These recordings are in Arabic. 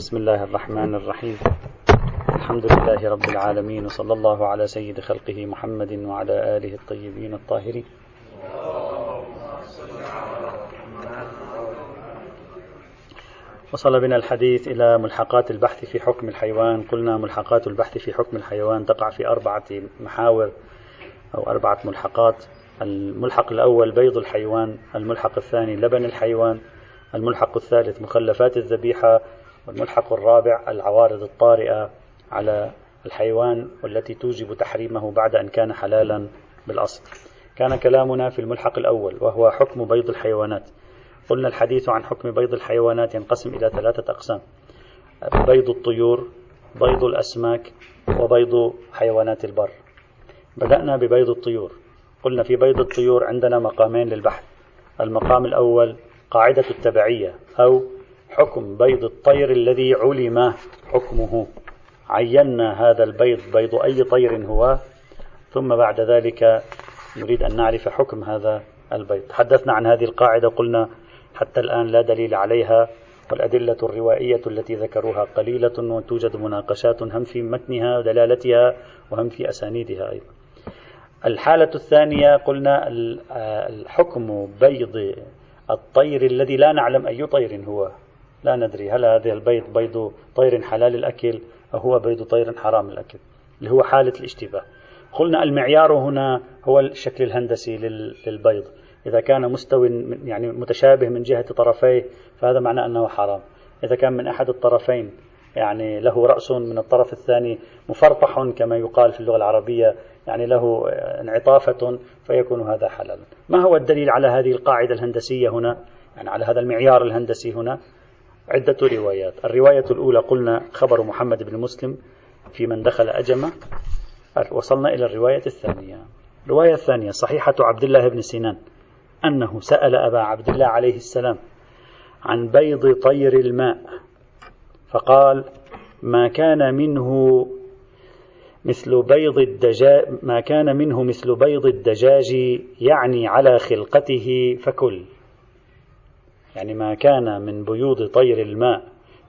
بسم الله الرحمن الرحيم. الحمد لله رب العالمين وصلى الله على سيد خلقه محمد وعلى آله الطيبين الطاهرين. وصل بنا الحديث إلى ملحقات البحث في حكم الحيوان. قلنا ملحقات البحث في حكم الحيوان تقع في أربعة محاور أو أربعة ملحقات. الملحق الأول بيض الحيوان الملحق الثاني لبن الحيوان الملحق الثالث مخلفات الذبيحة والملحق الرابع العوارض الطارئة على الحيوان والتي توجب تحريمه بعد أن كان حلالا بالأصل. كان كلامنا في الملحق الأول وهو حكم بيض الحيوانات. قلنا الحديث عن حكم بيض الحيوانات ينقسم إلى ثلاثة أقسام. بيض الطيور بيض الأسماك وبيض حيوانات البر. بدأنا ببيض الطيور. قلنا في بيض الطيور عندنا مقامين للبحث المقام الأول قاعدة التبعية أو حكم بيض الطير الذي علم. حكمه عينا هذا البيض بيض أي طير هو. ثم بعد ذلك نريد أن نعرف حكم هذا البيض. تحدثنا عن هذه القاعدة قلنا حتى الآن لا دليل عليها. والأدلة الروائية التي ذكروها قليلة وتوجد مناقشات هم في متنها ودلالتها وهم في أسانيدها أيضا. الحالة الثانية قلنا الحكم بيض الطير الذي لا نعلم أي طير هو. لا ندري هل هذا البيض بيض طير حلال الأكل أو هو بيض طير حرام الأكل اللي هو حالة الاشتباه. قلنا المعيار هنا هو الشكل الهندسي للبيض. إذا كان مستوي يعني متشابه من جهة طرفيه فهذا معناه أنه حرام. إذا كان من أحد الطرفين يعني له رأس من الطرف الثاني مفرطح كما يقال في اللغة العربية يعني له انعطافة فيكون هذا حلالا ما هو الدليل على هذه القاعدة الهندسية هنا؟ يعني على هذا المعيار الهندسي هنا؟ عدة روايات. الرواية الأولى قلنا خبر محمد بن مسلم في من دخل أجمة وصلنا إلى الرواية الثانية. الرواية الثانية صحيحة عبد الله بن سنان أنه سأل أبا عبد الله عليه السلام عن بيض طير الماء. فقال ما كان منه مثل بيض الدجاج ما كان منه مثل بيض الدجاج يعني على خلقته فكل. يعني ما كان من بيوض طير الماء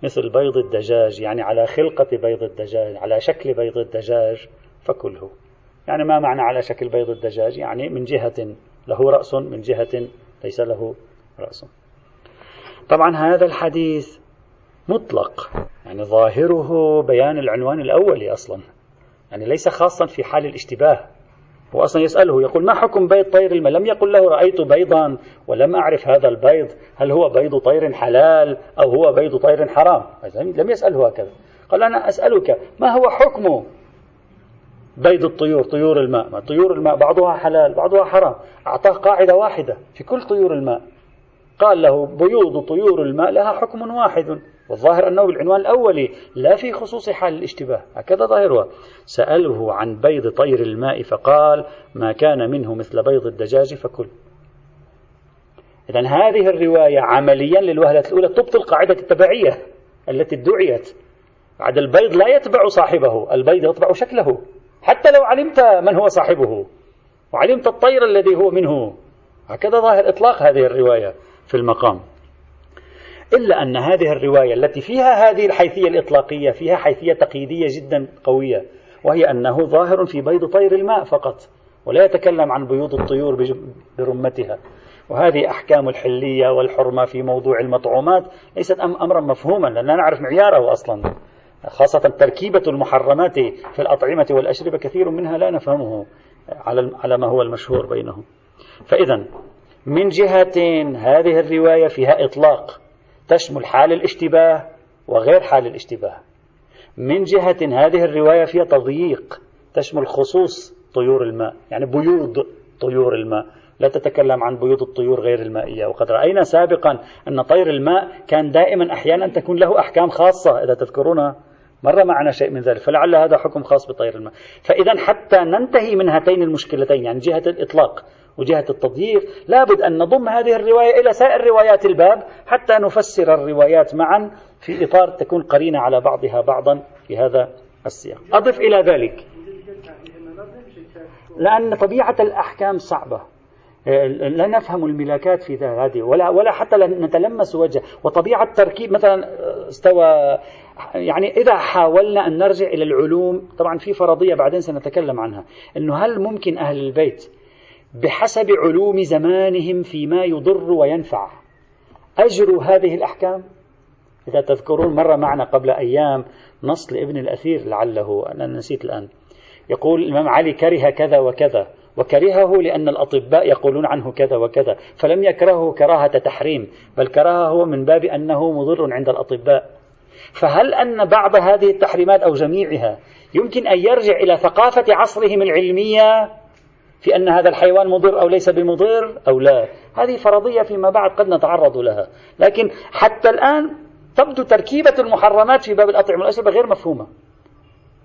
مثل بيض الدجاج يعني على خلقة بيض الدجاج على شكل بيض الدجاج فكله. يعني ما معنى على شكل بيض الدجاج؟ يعني من جهة له رأس من جهة ليس له رأس. طبعا هذا الحديث مطلق يعني ظاهره بيان العنوان الأولي أصلا. يعني ليس خاصا في حال الاشتباه. هو أصلا يسأله يقول ما حكم بيض طير الماء؟ لم يقل له رأيت بيضا ولم أعرف هذا البيض. هل هو بيض طير حلال أو هو بيض طير حرام؟ لم يسأله هكذا. قال أنا أسألك ما هو حكم بيض الطيور طيور الماء؟ طيور الماء بعضها حلال بعضها حرام. أعطاه قاعدة واحدة في كل طيور الماء. قال له بيوض طيور الماء لها حكم واحد والظاهر أنه بالعنوان الأولي لا في خصوص حال الاشتباه. هكذا ظاهرها سأله عن بيض طير الماء فقال ما كان منه مثل بيض الدجاج فكل. إذا هذه الرواية عمليا للوهلة الأولى تبطل قاعدة التبعية التي ادعيت. بعد البيض لا يتبع صاحبه البيض يتبع شكله. حتى لو علمت من هو صاحبه وعلمت الطير الذي هو منه. هكذا ظاهر إطلاق هذه الرواية. في المقام. إلا أن هذه الرواية التي فيها هذه الحيثية الإطلاقية فيها حيثية تقييدية جدا قوية وهي أنه ظاهر في بيض طير الماء فقط ولا يتكلم عن بيوض الطيور برمتها. وهذه أحكام الحلية والحرمة في موضوع المطعومات ليست أمرا مفهوما لأننا نعرف معياره أصلا. خاصة تركيبة المحرمات في الأطعمة والأشربة كثير منها لا نفهمه على ما هو المشهور بينهم. فإذا من جهة هذه الرواية فيها إطلاق تشمل حال الاشتباه وغير حال الاشتباه. من جهة هذه الرواية فيها تضييق تشمل خصوص طيور الماء يعني بيوض طيور الماء. لا تتكلم عن بيوض الطيور غير المائية. وقد رأينا سابقا أن طير الماء كان دائما أحيانا تكون له أحكام خاصة إذا تذكرون مر معنا شيء من ذلك فلعل هذا حكم خاص بطير الماء. فإذا حتى ننتهي من هاتين المشكلتين يعني جهة الإطلاق. وجهة التضييق. لابد أن نضم هذه الرواية إلى سائر روايات الباب حتى نفسر الروايات معا في إطار تكون قرينة على بعضها بعضا في هذا السياق. أضف إلى ذلك. لأن طبيعة الأحكام صعبة. لا نفهم الملاكات في هذه ولا ولا حتى نتلمس وجه. وطبيعة تركيب مثلا استوى يعني إذا حاولنا أن نرجع إلى العلوم طبعا في فرضية بعدين سنتكلم عنها أنه هل ممكن أهل البيت بحسب علوم زمانهم فيما يضر وينفع. أجروا هذه الأحكام إذا تذكرون مرة معنا قبل أيام نص لابن الأثير لعله أنا نسيت الآن. يقول الإمام علي كره كذا وكذا وكرهه لأن الأطباء يقولون عنه كذا وكذا فلم يكرهه كراهة تحريم بل كرهه من باب أنه مضر عند الأطباء. فهل أن بعض هذه التحريمات أو جميعها يمكن أن يرجع إلى ثقافة عصرهم العلمية؟ في أن هذا الحيوان مضر أو ليس بمضر أو لا. هذه فرضية فيما بعد قد نتعرض لها. لكن حتى الآن تبدو تركيبة المحرمات في باب الأطعمة والأشربة غير مفهومة.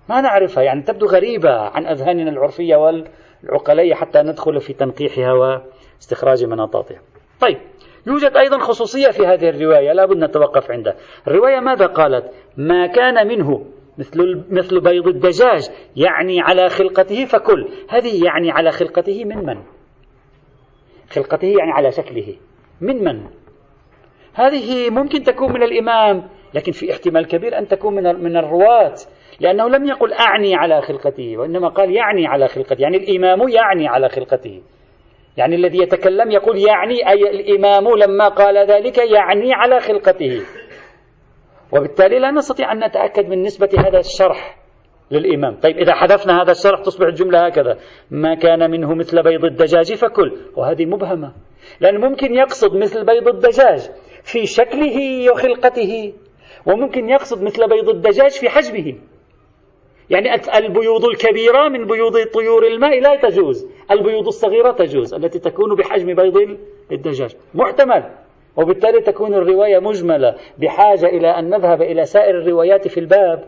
ما نعرفها. يعني تبدو غريبة عن أذهاننا العرفية والعقلية حتى ندخل في تنقيحها واستخراج مناطاتها طيب يوجد أيضا خصوصية في هذه الرواية. لا بد نتوقف عندها. الرواية ماذا قالت؟ ما كان منه مثل مثل بيض الدجاج يعني على خلقته فكل. هذه يعني على خلقته من من؟ خلقته يعني على شكله. من من؟ هذه ممكن تكون من الإمام لكن في احتمال كبير أن تكون من من الرواة لأنه لم يقل أعني على خلقته وإنما قال يعني على خلقته يعني الإمام يعني على خلقته. يعني الذي يتكلم يقول يعني أي الإمام لما قال ذلك يعني على خلقته. وبالتالي لا نستطيع أن نتأكد من نسبة هذا الشرح للإمام. طيب إذا حذفنا هذا الشرح تصبح الجملة هكذا. ما كان منه مثل بيض الدجاج فكل. وهذه مبهمة. لأن ممكن يقصد مثل بيض الدجاج في شكله وخلقته وممكن يقصد مثل بيض الدجاج في حجمه. يعني البيوض الكبيرة من بيوض طيور الماء لا تجوز. البيوض الصغيرة تجوز التي تكون بحجم بيض الدجاج. محتمل. وبالتالي تكون الرواية مجملة بحاجة إلى أن نذهب إلى سائر الروايات في الباب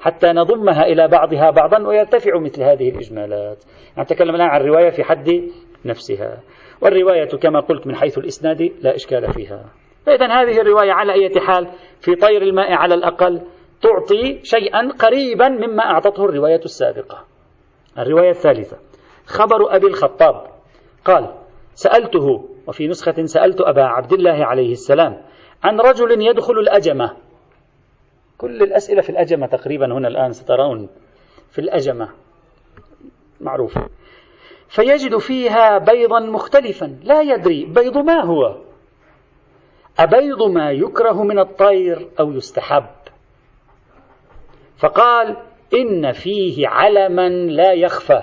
حتى نضمها إلى بعضها بعضا ويرتفع مثل هذه الإجمالات. نتكلم الآن عن الرواية في حد نفسها. والرواية كما قلت من حيث الإسناد لا إشكال فيها. فإذا هذه الرواية على أي حال في طير الماء على الأقل تعطي شيئا قريبا مما أعطته الرواية السابقة. الرواية الثالثة. خبر أبي الخطاب. قال سألته وفي نسخة سألت أبا عبد الله عليه السلام عن رجل يدخل الأجمة. كل الأسئلة في الأجمة تقريبا هنا الآن سترون. في الأجمة. معروف. فيجد فيها بيضا مختلفا. لا يدري بيض ما هو. أبيض ما يكره من الطير أو يستحب. فقال إن فيه علما لا يخفى.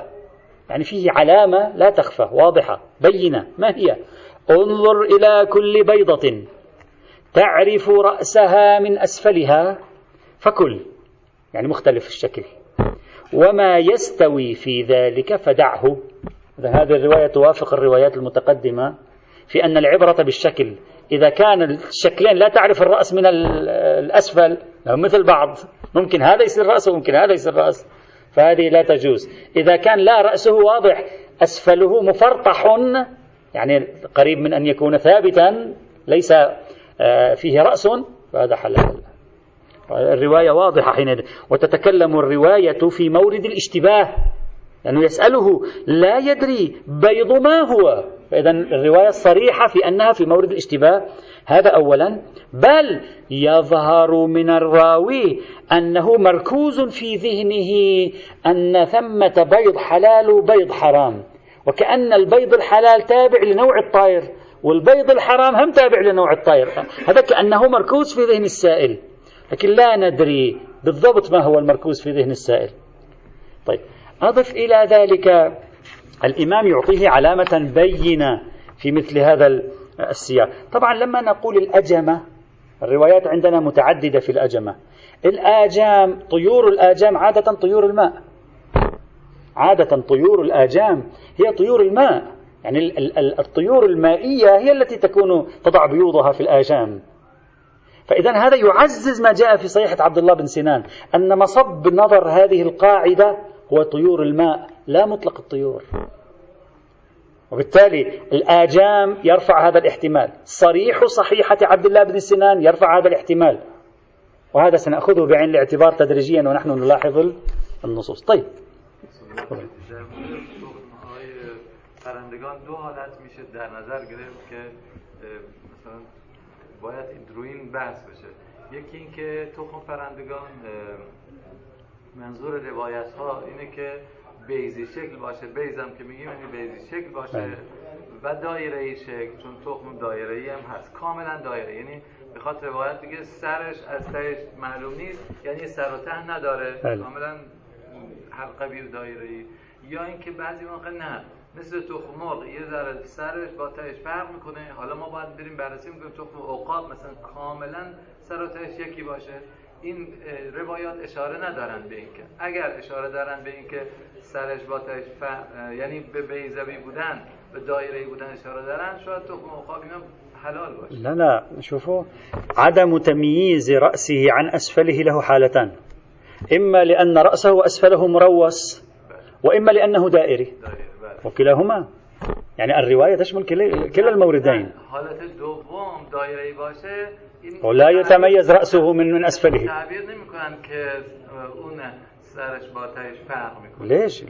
يعني فيه علامة لا تخفى. واضحة. بينة. ما هي؟ انظر إلى كل بيضة. تعرف رأسها من أسفلها؟ فكل يعني مختلف الشكل. وما يستوي في ذلك فدعه. هذه الرواية توافق الروايات المتقدمة في أن العبرة بالشكل. إذا كان الشكلين لا تعرف الرأس من الأسفل مثل بعض. ممكن هذا يصير رأس وممكن هذا يصير رأس. فهذه لا تجوز. إذا كان لا رأسه واضح. أسفله مفرطح. يعني قريب من أن يكون ثابتا ليس آه، فيه رأس فهذا حلال الرواية واضحة حينئذ. وتتكلم الرواية في مورد الاشتباه لأنه يسأله لا يدري بيض ما هو. فإذا الرواية الصريحة في أنها في مورد الاشتباه. هذا أولا. بل يظهر من الراوي أنه مركوز في ذهنه أن ثمة بيض حلال وبيض حرام. وكأن البيض الحلال تابع لنوع الطائر والبيض الحرام هم تابع لنوع الطائر. هذا كأنه مركوز في ذهن السائل. لكن لا ندري بالضبط ما هو المركوز في ذهن السائل. طيب أضف إلى ذلك الإمام يعطيه علامة بينة في مثل هذا السياق. طبعا لما نقول الأجمة الروايات عندنا متعددة في الأجمة. الآجام طيور الآجام عادة طيور الماء. عادة طيور الآجام هي طيور الماء. يعني الطيور المائية هي التي تكون تضع بيوضها في الآجام. فإذا هذا يعزز ما جاء في صحيحة عبد الله بن سنان أن مصب نظر هذه القاعدة هو طيور الماء لا مطلق الطيور. وبالتالي الآجام يرفع هذا الاحتمال. صريح صحيحة عبد الله بن سنان يرفع هذا الاحتمال. وهذا سنأخذه بعين الاعتبار تدريجيا ونحن نلاحظ النصوص. طيب. پرندگان دو حالت میشه در نظر گرفت که مثلا باید روی این بحث بشه. یکی اینکه تخم پرندگان منظور روایت ها اینه که بیضی شکل باشه. بیضم که میگیم یعنی بیضی شکل باشه بله. و دایره ای شکل چون تخم دایره ای هم هست. کاملا دایره. یعنی بخاطر روایت دیگه سرش از تهش معلوم نیست یعنی سر و ته نداره. بله. کاملا حلقه بیر دایره ای. یا اینکه بعضی موقع نه. مثل تخم یه ذره سرش با تهش فرق می‌کنه. حالا ما باید بریم بررسی می‌کنیم تخم عقاب مثلا کاملا سر و تهش یکی باشه. این روایات اشاره ندارن به اینکه. اگر اشاره دارن به اینکه سرش با تهش یعنی به بیضوی بودن به دایره بودن اشاره دارن شاید تخم عقاب اینا حلال باشه. لا لا شوفوا عدم تمييز رأسه عن أسفله له حالتان. إما لأن رأسه أسفله مروس وإما لأنه دائري. وكلاهما. يعني الرواية تشمل كلا الموردين. ولا يتميز رأسه من من أسفله. ليش؟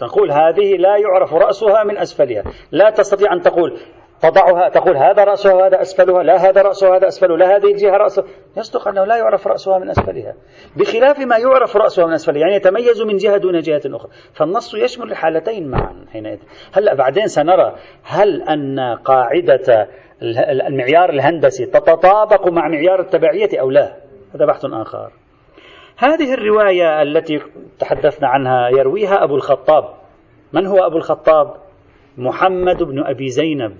تقول هذه لا يعرف رأسها من أسفلها. لا تستطيع أن تقول تضعها تقول هذا رأسها وهذا أسفلها لا هذا رأسها وهذا أسفلها لا هذه الجهة رأسها يصدق أنه لا يعرف رأسها من أسفلها. بخلاف ما يعرف رأسها من أسفلها يعني يتميز من جهة دون جهة أخرى. فالنص يشمل الحالتين معا حينئذ. هلأ بعدين سنرى هل أن قاعدة المعيار الهندسي تتطابق مع معيار التبعية أو لا؟ هذا بحث آخر. هذه الرواية التي تحدثنا عنها يرويها أبو الخطاب. من هو أبو الخطاب؟ محمد بن أبي زينب.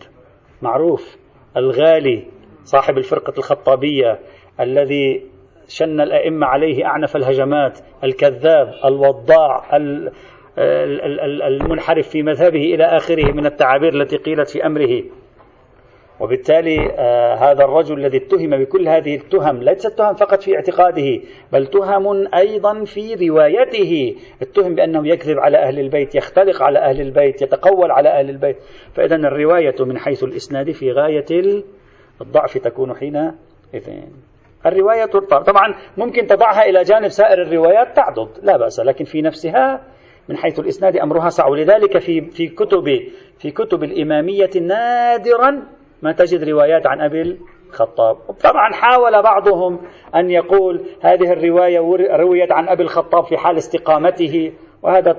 معروف. الغالي صاحب الفرقة الخطابية. الذي شن الأئمة عليه أعنف الهجمات الكذاب الوضاع المنحرف في مذهبه إلى آخره من التعابير التي قيلت في أمره. وبالتالي آه هذا الرجل الذي اتهم بكل هذه التهم ليست تهم فقط في اعتقاده بل تهم أيضا في روايته. اتهم بأنه يكذب على أهل البيت يختلق على أهل البيت يتقول على أهل البيت. فإذا الرواية من حيث الإسناد في غاية الضعف تكون حينئذ الرواية طبعا ممكن تضعها إلى جانب سائر الروايات تعضد لا بأس لكن في نفسها من حيث الإسناد أمرها صعب. لذلك في في كتب في كتب الإمامية نادرا ما تجد روايات عن أبي الخطاب. طبعا حاول بعضهم أن يقول هذه الرواية رويت عن أبي الخطاب في حال استقامته وهذا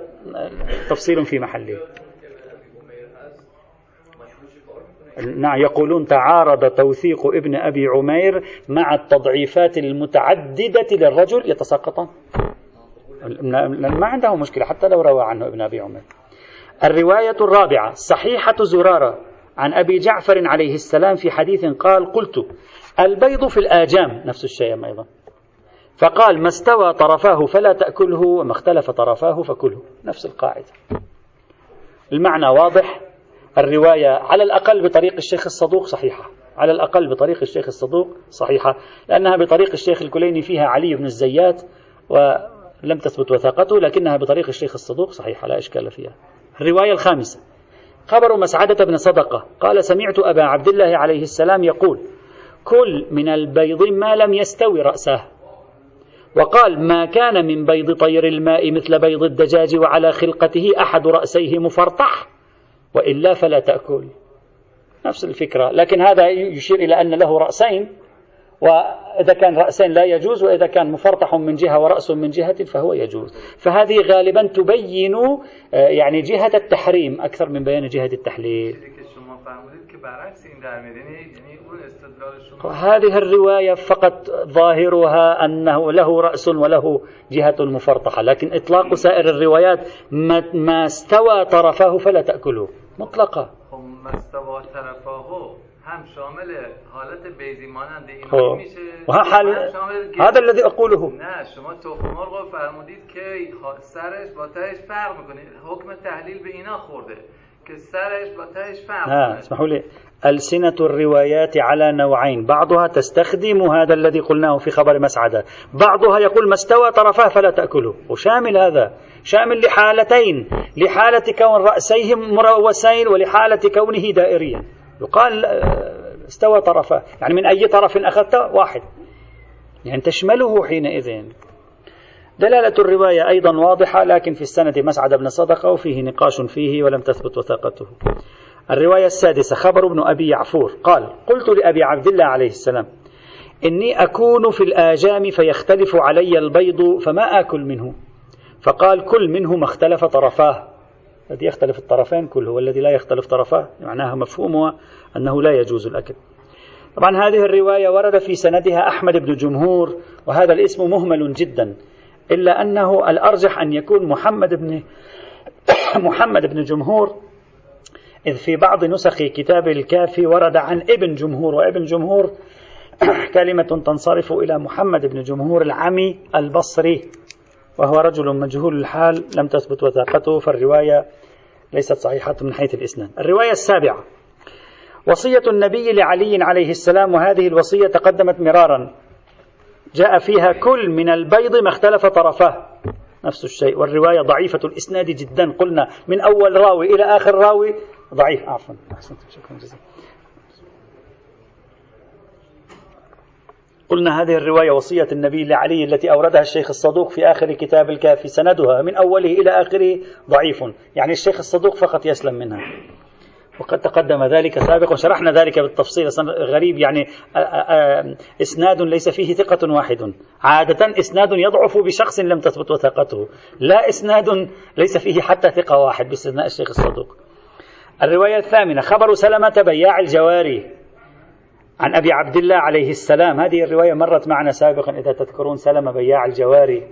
تفصيل في محله نعم يقولون تعارض توثيق ابن أبي عمير مع التضعيفات المتعددة للرجل يتساقطان ما عنده مشكلة حتى لو روى عنه ابن أبي عمير. الرواية الرابعة صحيحة زرارة عن أبي جعفر عليه السلام في حديث قال قلت البيض في الآجام نفس الشيء أيضا. فقال ما استوى طرفاه فلا تأكله وما اختلف طرفاه فكله. نفس القاعدة. المعنى واضح؟ الرواية على الأقل بطريق الشيخ الصدوق صحيحة. على الأقل بطريق الشيخ الصدوق صحيحة. لأنها بطريق الشيخ الكليني فيها علي بن الزيات ولم تثبت وثاقته لكنها بطريق الشيخ الصدوق صحيحة لا إشكال فيها. الرواية الخامسة. خبر مسعدة بن صدقة. قال سمعت أبا عبد الله عليه السلام يقول كل من البيض ما لم يستوي رأسه. وقال ما كان من بيض طير الماء مثل بيض الدجاج وعلى خلقته أحد رأسيه مفرطح. وإلا فلا تأكل. نفس الفكرة. لكن هذا يشير إلى أن له رأسين وإذا كان رأسين لا يجوز وإذا كان مفرطح من جهة ورأس من جهة فهو يجوز. فهذه غالبا تبين آه، يعني جهة التحريم أكثر من بيان جهة التحليل. هذه الرواية فقط ظاهرها أنه له رأس وله جهة مفرطحة لكن إطلاق سائر الروايات ما استوى طرفاه فلا تأكله مطلقة. ما استوى طرفاه هم شامل حالت بیزی مانند این. میشه. و حال هذا الذي أقوله. نه شما تخم مرغ فرمودید که سرش با تهش فرق میکنه. حکم تحلیل به اینا خورده. ها اسمحوا لي. ألسنة الروايات على نوعين. بعضها تستخدم هذا الذي قلناه في خبر مسعدة. بعضها يقول ما استوى طرفاه فلا تأكله. وشامل هذا. شامل لحالتين. لحالة كون رأسيه مروسين ولحالة كونه دائريا. يقال استوى طرفه يعني من أي طرف أخذته واحد. يعني تشمله حينئذ. دلالة الرواية أيضا واضحة لكن في السند مسعد بن صدقة وفيه نقاش فيه ولم تثبت وثاقته الرواية السادسة خبر ابن أبي يعفور قال قلت لأبي عبد الله عليه السلام إني أكون في الآجام فيختلف علي البيض فما آكل منه؟ فقال كل منه ما اختلف طرفاه. الذي يختلف الطرفين كل هو الذي لا يختلف طرفاه معناها مفهومها أنه لا يجوز الأكل. طبعا هذه الرواية ورد في سندها أحمد بن جمهور وهذا الاسم مهمل جدا. إلا أنه الأرجح أن يكون محمد بن محمد بن جمهور إذ في بعض نسخ كتاب الكافي ورد عن ابن جمهور وابن جمهور كلمة تنصرف إلى محمد بن جمهور العمي البصري وهو رجل مجهول الحال لم تثبت وثاقته فالرواية ليست صحيحة من حيث الإسناد. الرواية السابعة وصية النبي لعلي عليه السلام وهذه الوصية تقدمت مرارا. جاء فيها كل من البيض ما اختلف طرفاه نفس الشيء. والرواية ضعيفة الإسناد جدا. قلنا من أول راوي إلى آخر راوي ضعيف. عفوا. شكرا جزيلا. قلنا هذه الرواية وصية النبي لعلي التي أوردها الشيخ الصدوق في آخر كتاب الكافي سندها من أوله إلى آخره ضعيف. يعني الشيخ الصدوق فقط يسلم منها. وقد تقدم ذلك سابقا وشرحنا ذلك بالتفصيل. غريب يعني إسناد ليس فيه ثقة واحد. عادة إسناد يضعف بشخص لم تثبت وثاقته لا إسناد ليس فيه حتى ثقة واحد باستثناء الشيخ الصدوق. الرواية الثامنة خبر سلمة بياع الجواري عن أبي عبد الله عليه السلام. هذه الرواية مرت معنا سابقا إذا تذكرون سلمة بياع الجواري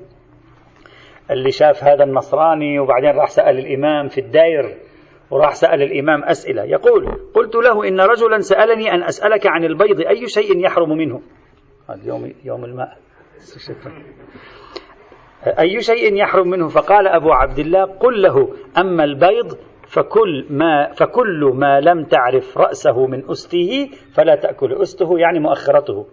اللي شاف هذا النصراني وبعدين راح سأل الإمام في الداير. وراح سأل الإمام أسئلة. يقول قلت له إن رجلا سألني أن أسألك عن البيض أي شيء يحرم منه؟ يوم, يوم الماء. أي شيء يحرم منه؟ فقال أبو عبد الله قل له أما البيض فكل ما فكل ما لم تعرف رأسه من أسته فلا تأكل. أسته يعني مؤخرته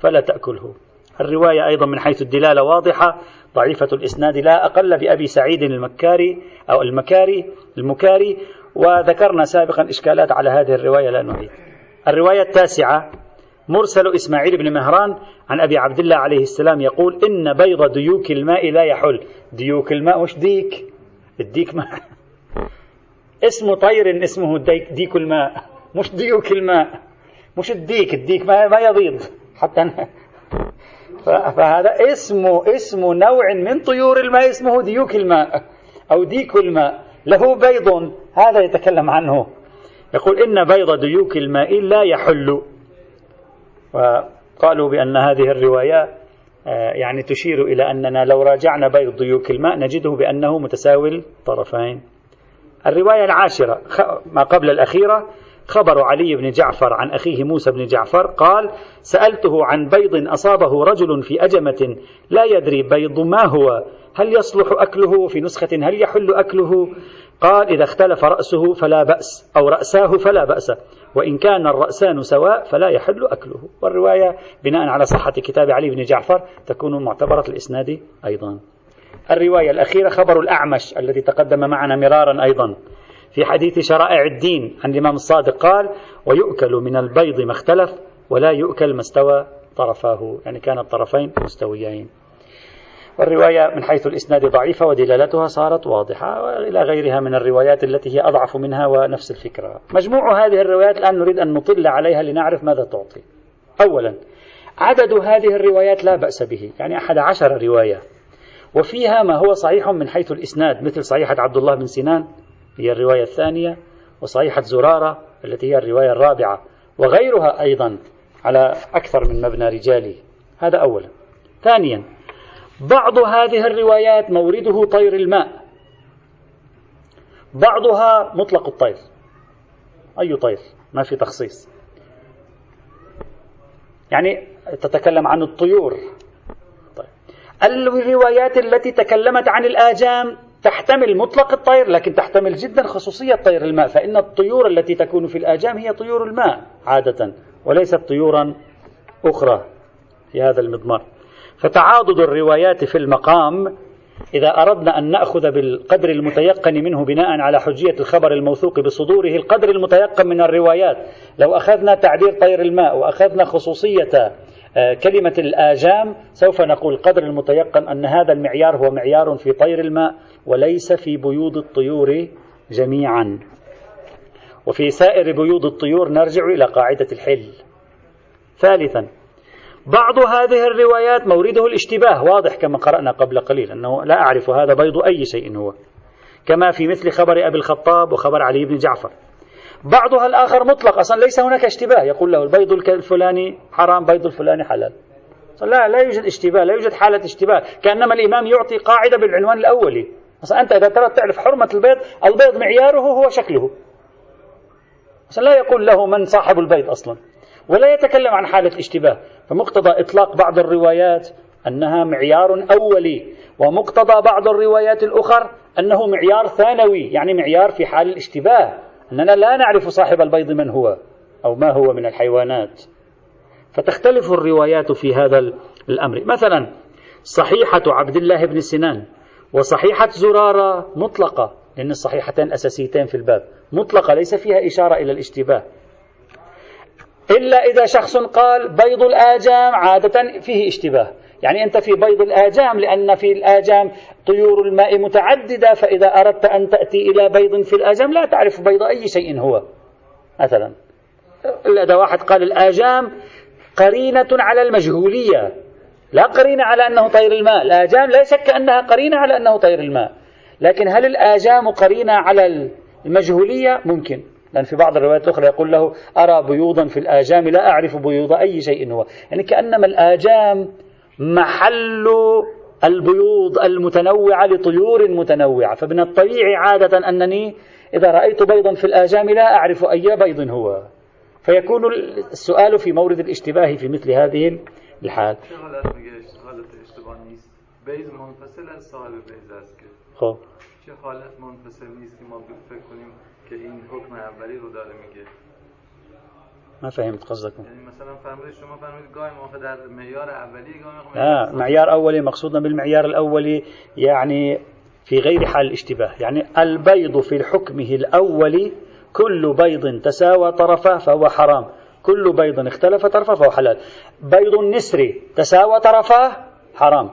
فلا تأكله. الرواية أيضا من حيث الدلالة واضحة. ضعيفة الإسناد لا أقل بأبي سعيد المكاري أو المكاري المكاري. وذكرنا سابقا إشكالات على هذه الرواية لا نعيد. الرواية التاسعة مرسل إسماعيل بن مهران عن أبي عبد الله عليه السلام يقول إن بيض ديوك الماء لا يحل. ديوك الماء مش ديك؟ الديك ما اسمه طير اسمه ديك, ديك الماء. مش ديوك الماء. مش الديك الديك ما, ما يبيض حتى فهذا اسمه اسمه نوع من طيور الماء اسمه ديوك الماء أو ديك الماء. له بيض. هذا يتكلم عنه. يقول إن بيض ديوك الماء لا يحل. وقالوا بأن هذه الرواية آه، يعني تشير إلى أننا لو راجعنا بيض ديوك الماء نجده بأنه متساوي الطرفين الرواية العاشرة ما قبل الأخيرة خبر علي بن جعفر عن أخيه موسى بن جعفر قال سألته عن بيض أصابه رجل في أجمة لا يدري بيض ما هو. هل يصلح أكله في نسخة؟ هل يحل أكله؟ قال إذا اختلف رأسه فلا بأس أو رأساه فلا بأس. وإن كان الرأسان سواء فلا يحل أكله. والرواية بناء على صحة كتاب علي بن جعفر تكون معتبرة الإسناد أيضا. الرواية الأخيرة خبر الأعمش الذي تقدم معنا مرارا أيضا. في حديث شرائع الدين عن الإمام الصادق قال ويؤكل من البيض ما اختلف ولا يؤكل ما استوى طرفاه. يعني كان الطرفين مستويين. والرواية من حيث الإسناد ضعيفة ودلالتها صارت واضحة وإلى غيرها من الروايات التي هي أضعف منها ونفس الفكرة. مجموع هذه الروايات الآن نريد أن نطل عليها لنعرف ماذا تعطي. أولا عدد هذه الروايات لا بأس به يعني أحد عشر رواية. وفيها ما هو صحيح من حيث الإسناد مثل صحيحة عبد الله بن سنان هي الرواية الثانية وصحيحة زرارة التي هي الرواية الرابعة وغيرها أيضا على أكثر من مبنى رجالي. هذا أولا. ثانيا بعض هذه الروايات مورده طير الماء. بعضها مطلق الطير. أي طير؟ ما في تخصيص. يعني تتكلم عن الطيور. طيب. الروايات التي تكلمت عن الآجام تحتمل مطلق الطير لكن تحتمل جدا خصوصية طير الماء فإن الطيور التي تكون في الآجام هي طيور الماء عادة وليست طيورا أخرى في هذا المضمار. فتعاضد الروايات في المقام إذا أردنا أن نأخذ بالقدر المتيقن منه بناء على حجية الخبر الموثوق بصدوره القدر المتيقن من الروايات. لو أخذنا تعبير طير الماء وأخذنا خصوصية آه، كلمة الآجام سوف نقول قدر المتيقن أن هذا المعيار هو معيار في طير الماء وليس في بيوض الطيور جميعا. وفي سائر بيوض الطيور نرجع إلى قاعدة الحل. ثالثا بعض هذه الروايات مورده الاشتباه واضح كما قرأنا قبل قليل أنه لا أعرف هذا بيض أي شيء هو. كما في مثل خبر أبي الخطاب وخبر علي بن جعفر. بعضها الآخر مطلق أصلا ليس هناك اشتباه. يقول له البيض الفلاني حرام بيض الفلاني حلال. لا لا يوجد اشتباه لا يوجد حالة اشتباه. كأنما الإمام يعطي قاعدة بالعنوان الأولي مثلا أنت إذا ترى تعرف حرمة البيض البيض معياره هو شكله. مثلا لا يقول له من صاحب البيض أصلا. ولا يتكلم عن حالة اشتباه. فمقتضى إطلاق بعض الروايات أنها معيار أولي ومقتضى بعض الروايات الأخر أنه معيار ثانوي يعني معيار في حال الاشتباه. أننا لا نعرف صاحب البيض من هو أو ما هو من الحيوانات. فتختلف الروايات في هذا الأمر. مثلا صحيحة عبد الله بن سنان وصحيحة زرارة مطلقة لأن الصحيحتين أساسيتين في الباب. مطلقة ليس فيها إشارة إلى الاشتباه. إلا إذا شخص قال بيض الآجام عادة فيه اشتباه. يعني أنت في بيض الآجام لأن في الآجام طيور الماء متعددة فإذا أردت أن تأتي إلى بيض في الآجام لا تعرف بيض أي شيء هو مثلا. إلا إذا واحد قال الآجام قرينة على المجهولية لا قرينة على أنه طير الماء. الآجام لا شك أنها قرينة على أنه طير الماء. لكن هل الآجام قرينة على المجهولية؟ ممكن. لأن في بعض الروايات الأخرى يقول له أرى بيوضا في الآجام لا أعرف بيوض أي شيء هو. يعني كأنما الآجام محل البيوض المتنوعة لطيور متنوعة. فمن الطبيعي عادة أنني إذا رأيت بيضا في الآجام لا أعرف أي بيض هو. فيكون السؤال في مورد الاشتباه في مثل هذه الحال. خب. چه حالت منفصل نیست که ما فکر کنیم که این حکم اولی رو داره میگه. ما فهمت قصدكم يعني مثلا فرمودید شما فرمودید گاهی موقع در معیار اولی گاهی آه معيار اولي مقصودنا بالمعيار الاولي يعني في غير حال الاشتباه يعني البيض في حكمه الاولي كل بيض تساوى طرفه فهو حرام. كل بيض اختلف طرفه فهو حلال. بيض النسر تساوى طرفاه حرام.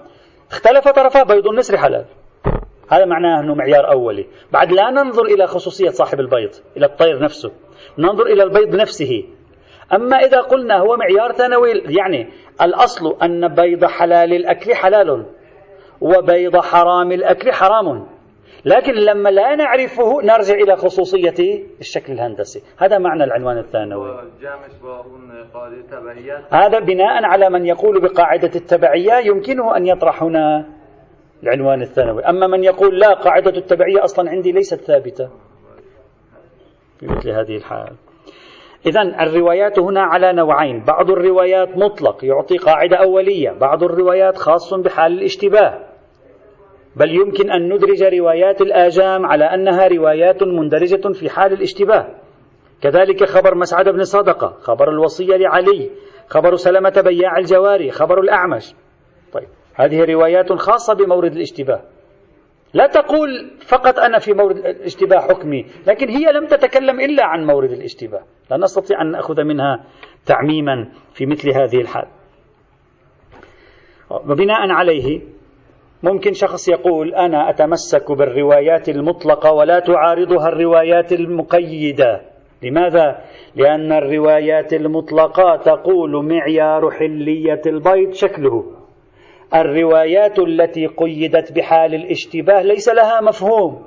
اختلف طرفاه بيض النسر حلال. هذا معناه أنه معيار أولي. بعد لا ننظر إلى خصوصية صاحب البيض إلى الطير نفسه. ننظر إلى البيض نفسه. أما إذا قلنا هو معيار ثانوي يعني الأصل أن بيض حلال الأكل حلال وبيض حرام الأكل حرام. لكن لما لا نعرفه نرجع إلى خصوصية الشكل الهندسي. هذا معنى العنوان الثانوي. هذا بناء على من يقول بقاعدة التبعية يمكنه أن يطرح هنا العنوان الثانوي. أما من يقول لا قاعدة التبعية أصلا عندي ليست ثابتة. في مثل هذه الحال. إذا الروايات هنا على نوعين. بعض الروايات مطلق يعطي قاعدة أولية. بعض الروايات خاص بحال الاشتباه. بل يمكن أن ندرج روايات الآجام على أنها روايات مندرجة في حال الاشتباه. كذلك خبر مسعد بن صدقة خبر الوصية لعلي خبر سلمة بياع الجواري خبر الأعمش. هذه روايات خاصة بمورد الاشتباه. لا تقول فقط أنا في مورد الاشتباه حكمي لكن هي لم تتكلم إلا عن مورد الاشتباه. لا نستطيع أن نأخذ منها تعميما في مثل هذه الحال. وبناء عليه ممكن شخص يقول أنا أتمسك بالروايات المطلقة ولا تعارضها الروايات المقيدة. لماذا؟ لأن الروايات المطلقة تقول معيار حلية البيض شكله. الروايات التي قيدت بحال الاشتباه ليس لها مفهوم.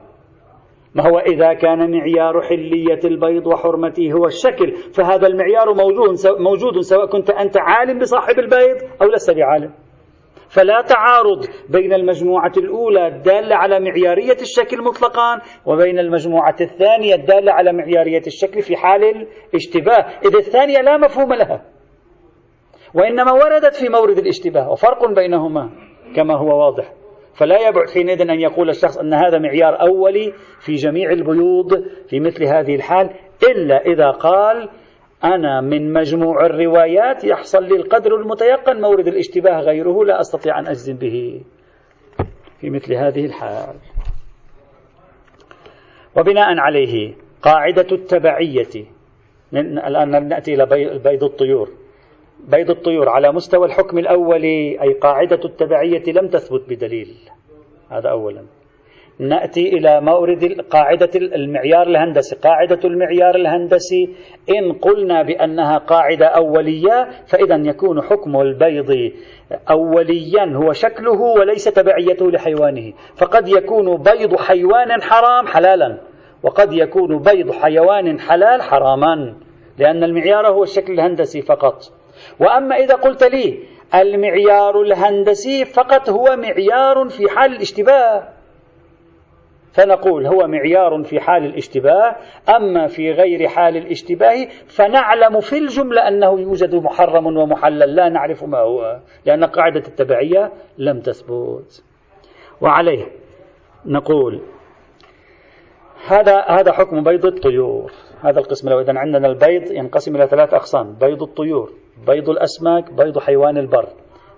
ما هو إذا كان معيار حلية البيض وحرمته هو الشكل فهذا المعيار موجود سواء كنت أنت عالم بصاحب البيض أو لست بعالم. فلا تعارض بين المجموعة الأولى الدالة على معيارية الشكل مطلقا وبين المجموعة الثانية الدالة على معيارية الشكل في حال الاشتباه. إذا الثانية لا مفهوم لها. وإنما وردت في مورد الاشتباه وفرق بينهما كما هو واضح. فلا يبعد حينئذ أن يقول الشخص أن هذا معيار أولي في جميع البيوض في مثل هذه الحال إلا إذا قال أنا من مجموع الروايات يحصل لي القدر المتيقن مورد الاشتباه غيره لا أستطيع أن أجزم به في مثل هذه الحال. وبناء عليه قاعدة التبعية الآن نأتي إلى بيض الطيور. بيض الطيور على مستوى الحكم الأولي أي قاعدة التبعية لم تثبت بدليل. هذا أولا. نأتي إلى مورد قاعدة المعيار الهندسي. قاعدة المعيار الهندسي إن قلنا بأنها قاعدة أولية فإذا يكون حكم البيض أوليا. هو شكله وليس تبعيته لحيوانه. فقد يكون بيض حيوان حرام حلالا. وقد يكون بيض حيوان حلال حراما لأن المعيار هو الشكل الهندسي فقط. وأما إذا قلت لي المعيار الهندسي فقط هو معيار في حال الاشتباه فنقول هو معيار في حال الاشتباه. أما في غير حال الاشتباه فنعلم في الجملة أنه يوجد محرم ومحلل لا نعرف ما هو لأن قاعدة التبعية لم تثبت. وعليه نقول هذا هذا حكم بيض الطيور. هذا القسم لو إذا عندنا البيض ينقسم إلى ثلاث أقسام بيض الطيور. بيض الأسماك بيض حيوان البر.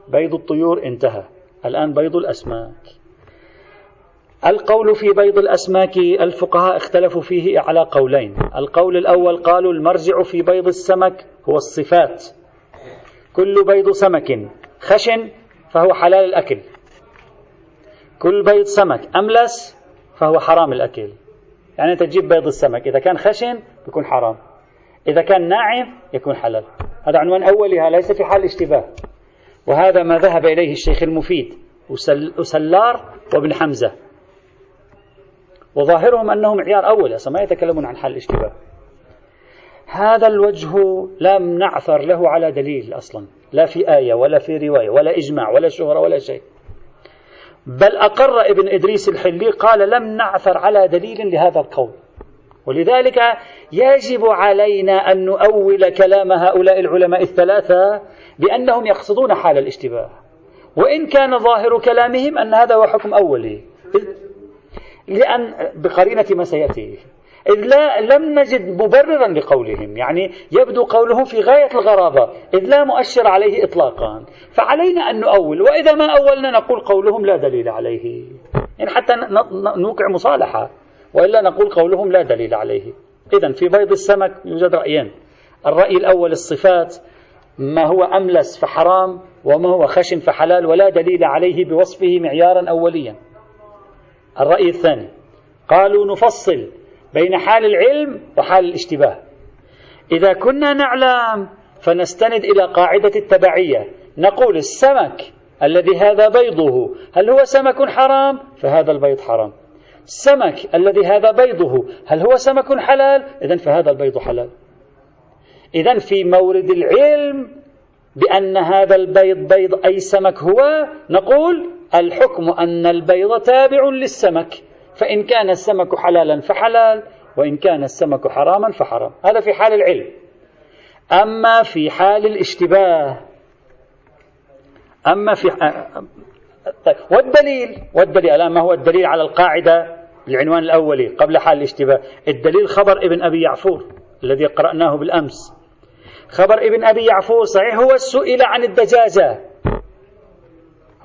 بيض الطيور انتهى. الآن بيض الأسماك. القول في بيض الأسماك الفقهاء اختلفوا فيه على قولين. القول الأول قالوا المرجع في بيض السمك هو الصفات. كل بيض سمك خشن فهو حلال الأكل. كل بيض سمك أملس فهو حرام الأكل. يعني أنت تجيب بيض السمك إذا كان خشن يكون حرام. إذا كان ناعم يكون حلال. هذا عنوان أولها ليس في حال اشتباه وهذا ما ذهب إليه الشيخ المفيد وسلار وابن حمزة. وظاهرهم أنه معيار أول أصلا ما يتكلمون عن حل الاشتباه. هذا الوجه لم نعثر له على دليل أصلا. لا في آية ولا في رواية ولا إجماع ولا شهرة ولا شيء. بل أقر ابن إدريس الحلي قال لم نعثر على دليل لهذا القول. ولذلك يجب علينا أن نؤول كلام هؤلاء العلماء الثلاثة بأنهم يقصدون حال الاشتباه. وإن كان ظاهر كلامهم أن هذا هو حكم أولي. لأن بقرينة ما سيأتي. إذ لا لم نجد مبررا لقولهم. يعني يبدو قولهم في غاية الغرابة. إذ لا مؤشر عليه إطلاقا. فعلينا أن نؤول. وإذا ما أولنا نقول قولهم لا دليل عليه. يعني حتى نوقع مصالحة. وإلا نقول قولهم لا دليل عليه. إذا في بيض السمك يوجد رأيين. الرأي الأول الصفات ما هو أملس فحرام وما هو خشن فحلال ولا دليل عليه بوصفه معيارا أوليا. الرأي الثاني قالوا نفصل بين حال العلم وحال الاشتباه. إذا كنا نعلم فنستند إلى قاعدة التبعية. نقول السمك الذي هذا بيضه هل هو سمك حرام؟ فهذا البيض حرام. السمك الذي هذا بيضه. هل هو سمك حلال؟ إذا فهذا البيض حلال. إذا في مورد العلم بأن هذا البيض بيض أي سمك هو نقول الحكم أن البيض تابع للسمك. فإن كان السمك حلالا فحلال وإن كان السمك حراما فحرام. هذا في حال العلم. أما في حال الاشتباه أما في طيب والدليل والدليل الآن ما هو الدليل على القاعدة العنوان الأولي قبل حال الاشتباه؟ الدليل خبر ابن أبي يعفور الذي قرأناه بالأمس. خبر ابن أبي يعفور صحيح هو سئل عن الدجاجة.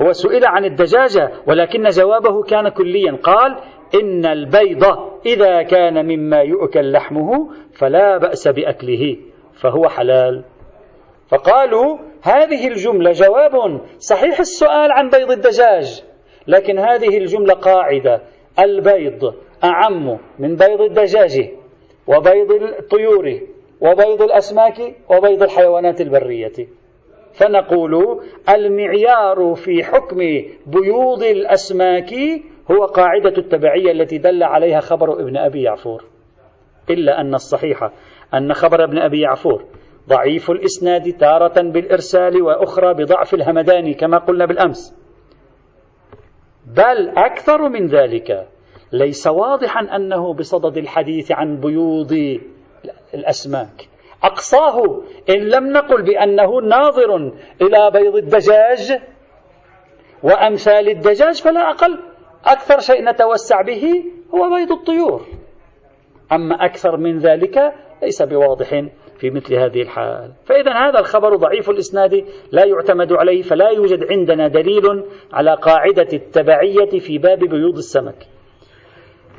هو سئل عن الدجاجة ولكن جوابه كان كليا. قال إن البيض إذا كان مما يؤكل لحمه فلا بأس بأكله فهو حلال. فقالوا هذه الجملة جواب صحيح السؤال عن بيض الدجاج لكن هذه الجملة قاعدة. البيض أعم من بيض الدجاج وبيض الطيور وبيض الأسماك وبيض الحيوانات البرية. فنقول المعيار في حكم بيوض الأسماك هو قاعدة التبعية التي دل عليها خبر ابن أبي يعفور. إلا أن الصحيح أن خبر ابن أبي يعفور ضعيف الإسناد تارة بالإرسال وأخرى بضعف الهمداني كما قلنا بالأمس. بل أكثر من ذلك ليس واضحا أنه بصدد الحديث عن بيوض الأسماك. أقصاه إن لم نقل بأنه ناظر إلى بيض الدجاج وأمثال الدجاج فلا أقل. أكثر شيء نتوسع به هو بيض الطيور. أما أكثر من ذلك ليس بواضح. في مثل هذه الحال. فإذا هذا الخبر ضعيف الإسناد لا يعتمد عليه فلا يوجد عندنا دليل على قاعدة التبعية في باب بيوض السمك.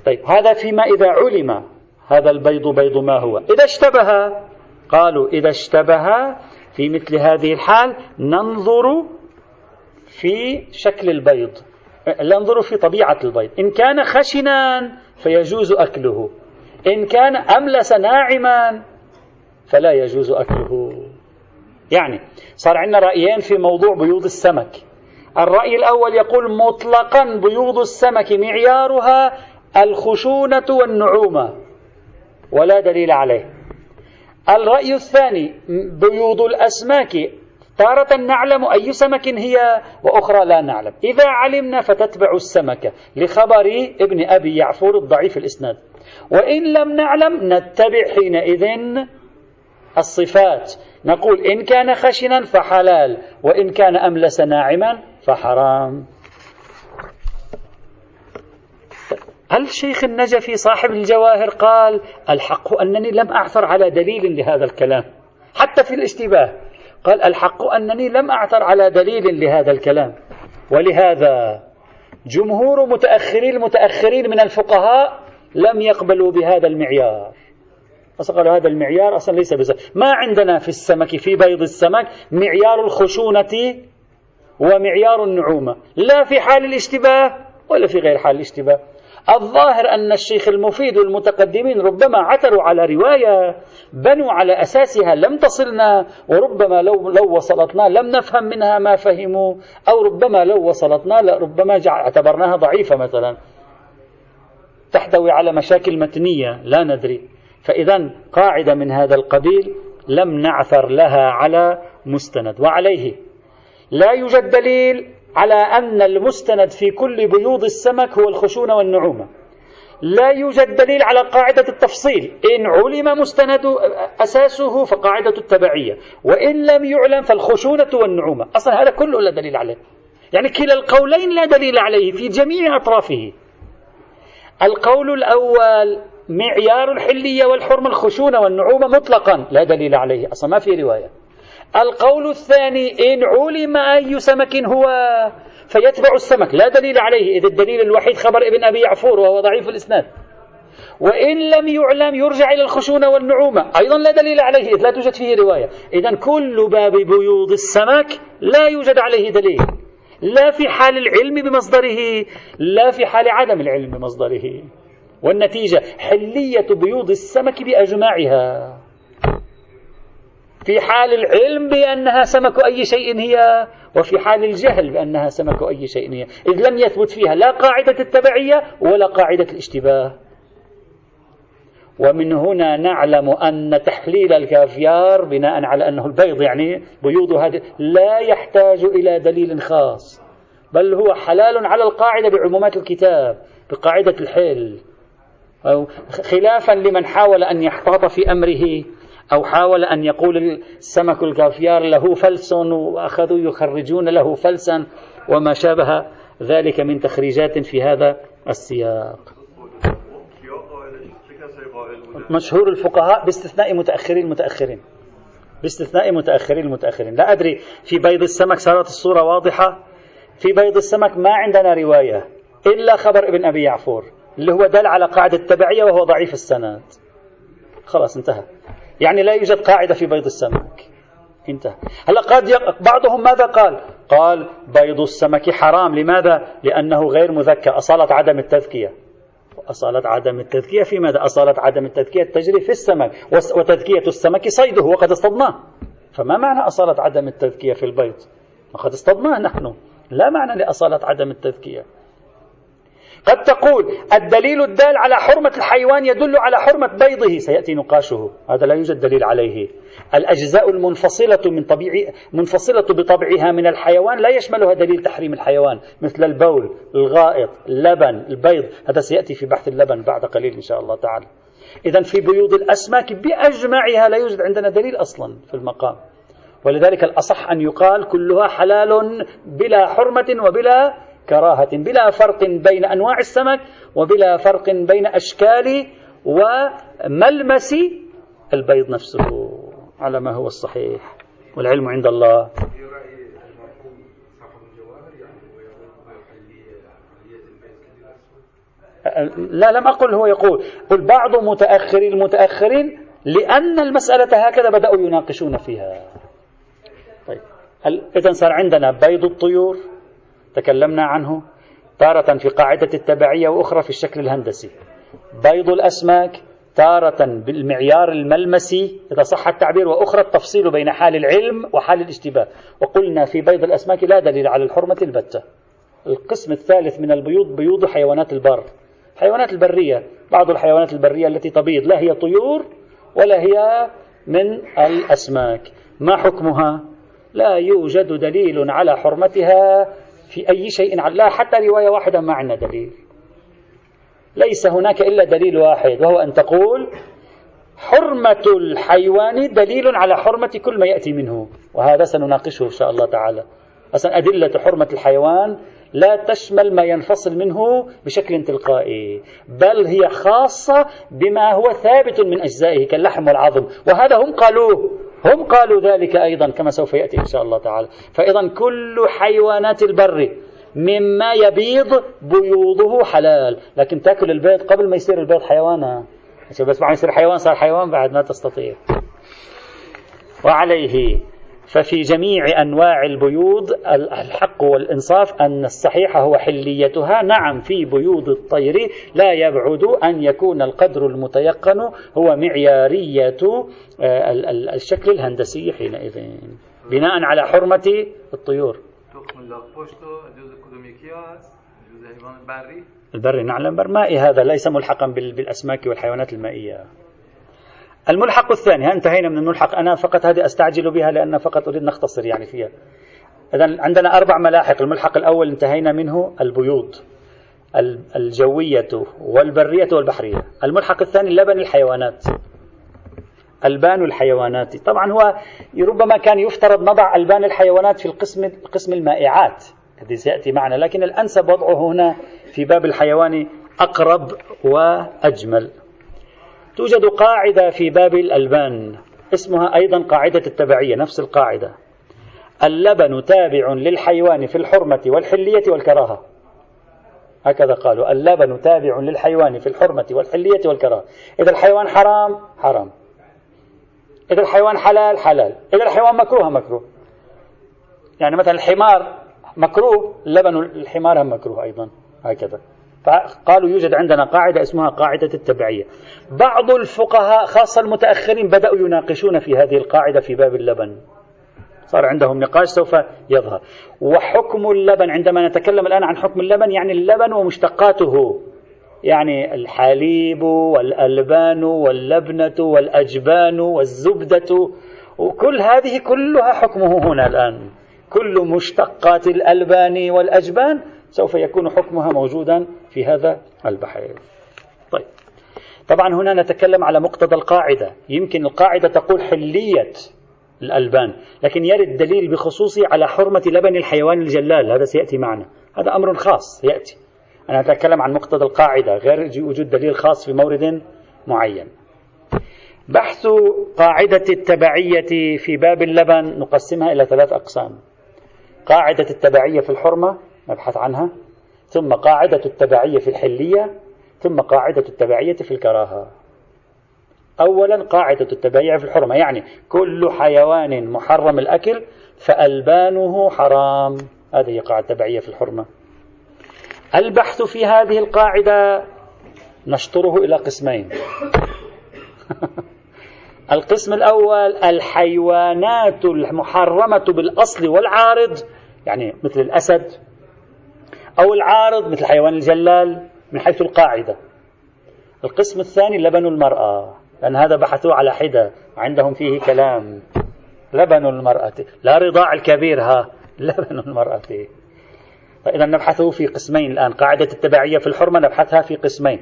طيب هذا فيما إذا علم هذا البيض بيض ما هو. إذا اشتبه قالوا إذا اشتبه في مثل هذه الحال ننظر في شكل البيض. ننظر في طبيعة البيض. إن كان خشنا فيجوز أكله. إن كان أملس ناعما فلا يجوز أكله. يعني صار عندنا رأيين في موضوع بيوض السمك. الرأي الأول يقول مطلقا بيوض السمك معيارها الخشونة والنعومة ولا دليل عليه. الرأي الثاني بيوض الأسماك تارة نعلم أي سمك هي وأخرى لا نعلم. إذا علمنا فتتبع السمكة لخبر ابن أبي يعفور الضعيف الإسناد. وإن لم نعلم نتبع حينئذ الصفات. نقول إن كان خشنا فحلال وإن كان أملس ناعما فحرام. الشيخ النجفي صاحب الجواهر قال الحق أنني لم أعثر على دليل لهذا الكلام؟ حتى في الاشتباه قال الحق أنني لم أعثر على دليل لهذا الكلام. ولهذا جمهور متأخري المتأخرين من الفقهاء لم يقبلوا بهذا المعيار. قالوا هذا المعيار أصلا ليس بزر. ما عندنا في السمك في بيض السمك معيار الخشونة ومعيار النعومة. لا في حال الاشتباه ولا في غير حال الاشتباه. الظاهر أن الشيخ المفيد والمتقدمين ربما عثروا على رواية بنوا على أساسها لم تصلنا وربما لو, لو وصلتنا لم نفهم منها ما فهموا أو ربما لو وصلتنا ربما اعتبرناها ضعيفة مثلا. تحتوي على مشاكل متنية لا ندري. فإذا قاعدة من هذا القبيل لم نعثر لها على مستند. وعليه لا يوجد دليل على أن المستند في كل بيوض السمك هو الخشونة والنعومة. لا يوجد دليل على قاعدة التفصيل. إن علم مستند أساسه فقاعدة التبعية. وإن لم يعلم فالخشونة والنعومة. أصلا هذا كله لا دليل عليه. يعني كلا القولين لا دليل عليه في جميع أطرافه. القول الأول معيار الحلية والحرمة الخشونة والنعومة مطلقا. لا دليل عليه أصلا ما في رواية. القول الثاني إن علم أي سمك هو فيتبع السمك. لا دليل عليه إذ الدليل الوحيد خبر ابن أبي يعفور وهو ضعيف الإسناد. وإن لم يعلم يرجع إلى الخشونة والنعومة. أيضا لا دليل عليه إذ لا توجد فيه رواية. إذا كل باب بيوض السمك لا يوجد عليه دليل. لا في حال العلم بمصدره لا في حال عدم العلم بمصدره. والنتيجة حلية بيوض السمك بأجمعها في حال العلم بأنها سمك أي شيء هي وفي حال الجهل بأنها سمك أي شيء هي. إذ لم يثبت فيها لا قاعدة التبعية ولا قاعدة الاشتباه. ومن هنا نعلم أن تحليل الكافيار بناء على أنه البيض يعني بيوض هذه لا يحتاج إلى دليل خاص بل هو حلال على القاعدة بعمومات الكتاب بقاعدة الحل أو خلافا لمن حاول أن يحتاط في أمره أو حاول أن يقول السمك الكافيار له فلس وأخذوا يخرجون له فلسا وما شابه ذلك من تخريجات في هذا السياق. مشهور الفقهاء باستثناء متأخرين المتأخرين. باستثناء متأخرين المتأخرين. لا أدري في بيض السمك صارت الصورة واضحة. في بيض السمك ما عندنا رواية إلا خبر ابن أبي يعفور اللي هو دل على قاعدة التبعية وهو ضعيف السند. خلاص انتهى. يعني لا يوجد قاعدة في بيض السمك. انتهى. هلا قد يق... بعضهم ماذا قال؟ قال بيض السمك حرام. لماذا؟ لأنه غير مذكى أصالة عدم التذكية. أصالة عدم التذكية في ماذا؟ أصالة عدم التذكية تجري في السمك وتذكية السمك صيده وقد اصطدناه. فما معنى أصالة عدم التذكية في البيض وقد اصطدناه نحن. لا معنى لأصالة عدم التذكية. قد تقول الدليل الدال على حرمة الحيوان يدل على حرمة بيضه. سيأتي نقاشه. هذا لا يوجد دليل عليه. الأجزاء المنفصلة من طبيعي منفصلة بطبعها من الحيوان لا يشملها دليل تحريم الحيوان مثل البول الغائط اللبن البيض. هذا سيأتي في بحث اللبن بعد قليل إن شاء الله تعالى. إذا في بيوض الأسماك بأجمعها لا يوجد عندنا دليل أصلا في المقام. ولذلك الأصح أن يقال كلها حلال بلا حرمة وبلا كراهة بلا فرق بين أنواع السمك وبلا فرق بين أشكال وملمس البيض نفسه. على ما هو الصحيح. والعلم عند الله. لا لم أقل هو يقول. قل بعض متأخري المتأخرين لأن المسألة هكذا بدأوا يناقشون فيها. إذا صار عندنا بيض الطيور. تكلمنا عنه تارة في قاعدة التبعية وأخرى في الشكل الهندسي. بيض الأسماك تارة بالمعيار الملمسي إذا صح التعبير وأخرى التفصيل بين حال العلم وحال الاشتباه. وقلنا في بيض الأسماك لا دليل على الحرمة البتة. القسم الثالث من البيوض بيوض حيوانات البر. حيوانات البرية بعض الحيوانات البرية التي تبيض لا هي طيور ولا هي من الأسماك. ما حكمها؟ لا يوجد دليل على حرمتها. في أي شيء لا حتى رواية واحدة ما عندنا دليل. ليس هناك إلا دليل واحد وهو أن تقول حرمة الحيوان دليل على حرمة كل ما يأتي منه. وهذا سنناقشه إن شاء الله تعالى. أصلا أدلة حرمة الحيوان لا تشمل ما ينفصل منه بشكل تلقائي بل هي خاصة بما هو ثابت من أجزائه كاللحم والعظم. وهذا هم قالوه. هم قالوا ذلك أيضا كما سوف يأتي إن شاء الله تعالى. فإذا كل حيوانات البر مما يبيض بيوضه حلال. لكن تأكل البيض قبل ما يصير البيض حيوانا بس بعد يصير حيوان صار حيوان بعد ما تستطيع. وعليه. ففي جميع أنواع البيوض الحق والإنصاف أن الصحيح هو حليتها. نعم في بيوض الطير لا يبعد أن يكون القدر المتيقن هو معيارية آه، الشكل الهندسي حينئذ. بناء على حرمة الطيور. البري نعم البر هذا ليس ملحقا بالأسماك والحيوانات المائية. الملحق الثاني انتهينا من الملحق. أنا فقط هذه أستعجل بها لأن فقط أريد نختصر يعني فيها. إذا عندنا أربع ملاحق. الملحق الأول انتهينا منه البيوض الجوية والبرية والبحرية. الملحق الثاني لبن الحيوانات. ألبان الحيوانات. طبعا هو ربما كان يفترض نضع ألبان الحيوانات في القسم قسم المائعات. الذي سيأتي معنا. لكن الأنسب وضعه هنا في باب الحيوان أقرب وأجمل. توجد قاعدة في باب الألبان اسمها أيضا قاعدة التبعية نفس القاعدة. اللبن تابع للحيوان في الحرمة والحلية والكراهة. هكذا قالوا اللبن تابع للحيوان في الحرمة والحلية والكراهة. إذا الحيوان حرام حرام. إذا الحيوان حلال حلال. إذا الحيوان مكروه مكروه. يعني مثلا الحمار مكروه لبن الحمار هم مكروه أيضا هكذا. فقالوا يوجد عندنا قاعدة اسمها قاعدة التبعية. بعض الفقهاء خاصة المتأخرين بدأوا يناقشون في هذه القاعدة في باب اللبن. صار عندهم نقاش سوف يظهر. وحكم اللبن عندما نتكلم الآن عن حكم اللبن يعني اللبن ومشتقاته. يعني الحليب والألبان واللبنة والأجبان والزبدة. وكل هذه كلها حكمه هنا الآن. كل مشتقات الألبان والأجبان سوف يكون حكمها موجودا في هذا البحر طيب. طبعا هنا نتكلم على مقتضى القاعدة. يمكن القاعدة تقول حلية الألبان لكن يرد دليل بخصوصه على حرمة لبن الحيوان الجلال. هذا سيأتي معنا. هذا أمر خاص يأتي. أنا أتكلم عن مقتضى القاعدة غير وجود دليل خاص في مورد معين. بحث قاعدة التبعية في باب اللبن نقسمها إلى ثلاث أقسام. قاعدة التبعية في الحرمة نبحث عنها. ثم قاعدة التبعية في الحلية ثم قاعدة التبعية في الكراهة. أولا قاعدة التبعية في الحرمة يعني كل حيوان محرم الأكل فألبانه حرام. هذه قاعدة التبعية في الحرمة. البحث في هذه القاعدة نشطره إلى قسمين. القسم الأول الحيوانات المحرمة بالأصل والعارض يعني مثل الأسد أو العارض مثل حيوان الجلال من حيث القاعدة. القسم الثاني لبن المرأة لأن هذا بحثوا على حدة عندهم فيه كلام. لبن المرأة لا رضاع الكبير ها لبن المرأة. فإذا نبحثه في قسمين الآن. قاعدة التبعية في الحرمة نبحثها في قسمين.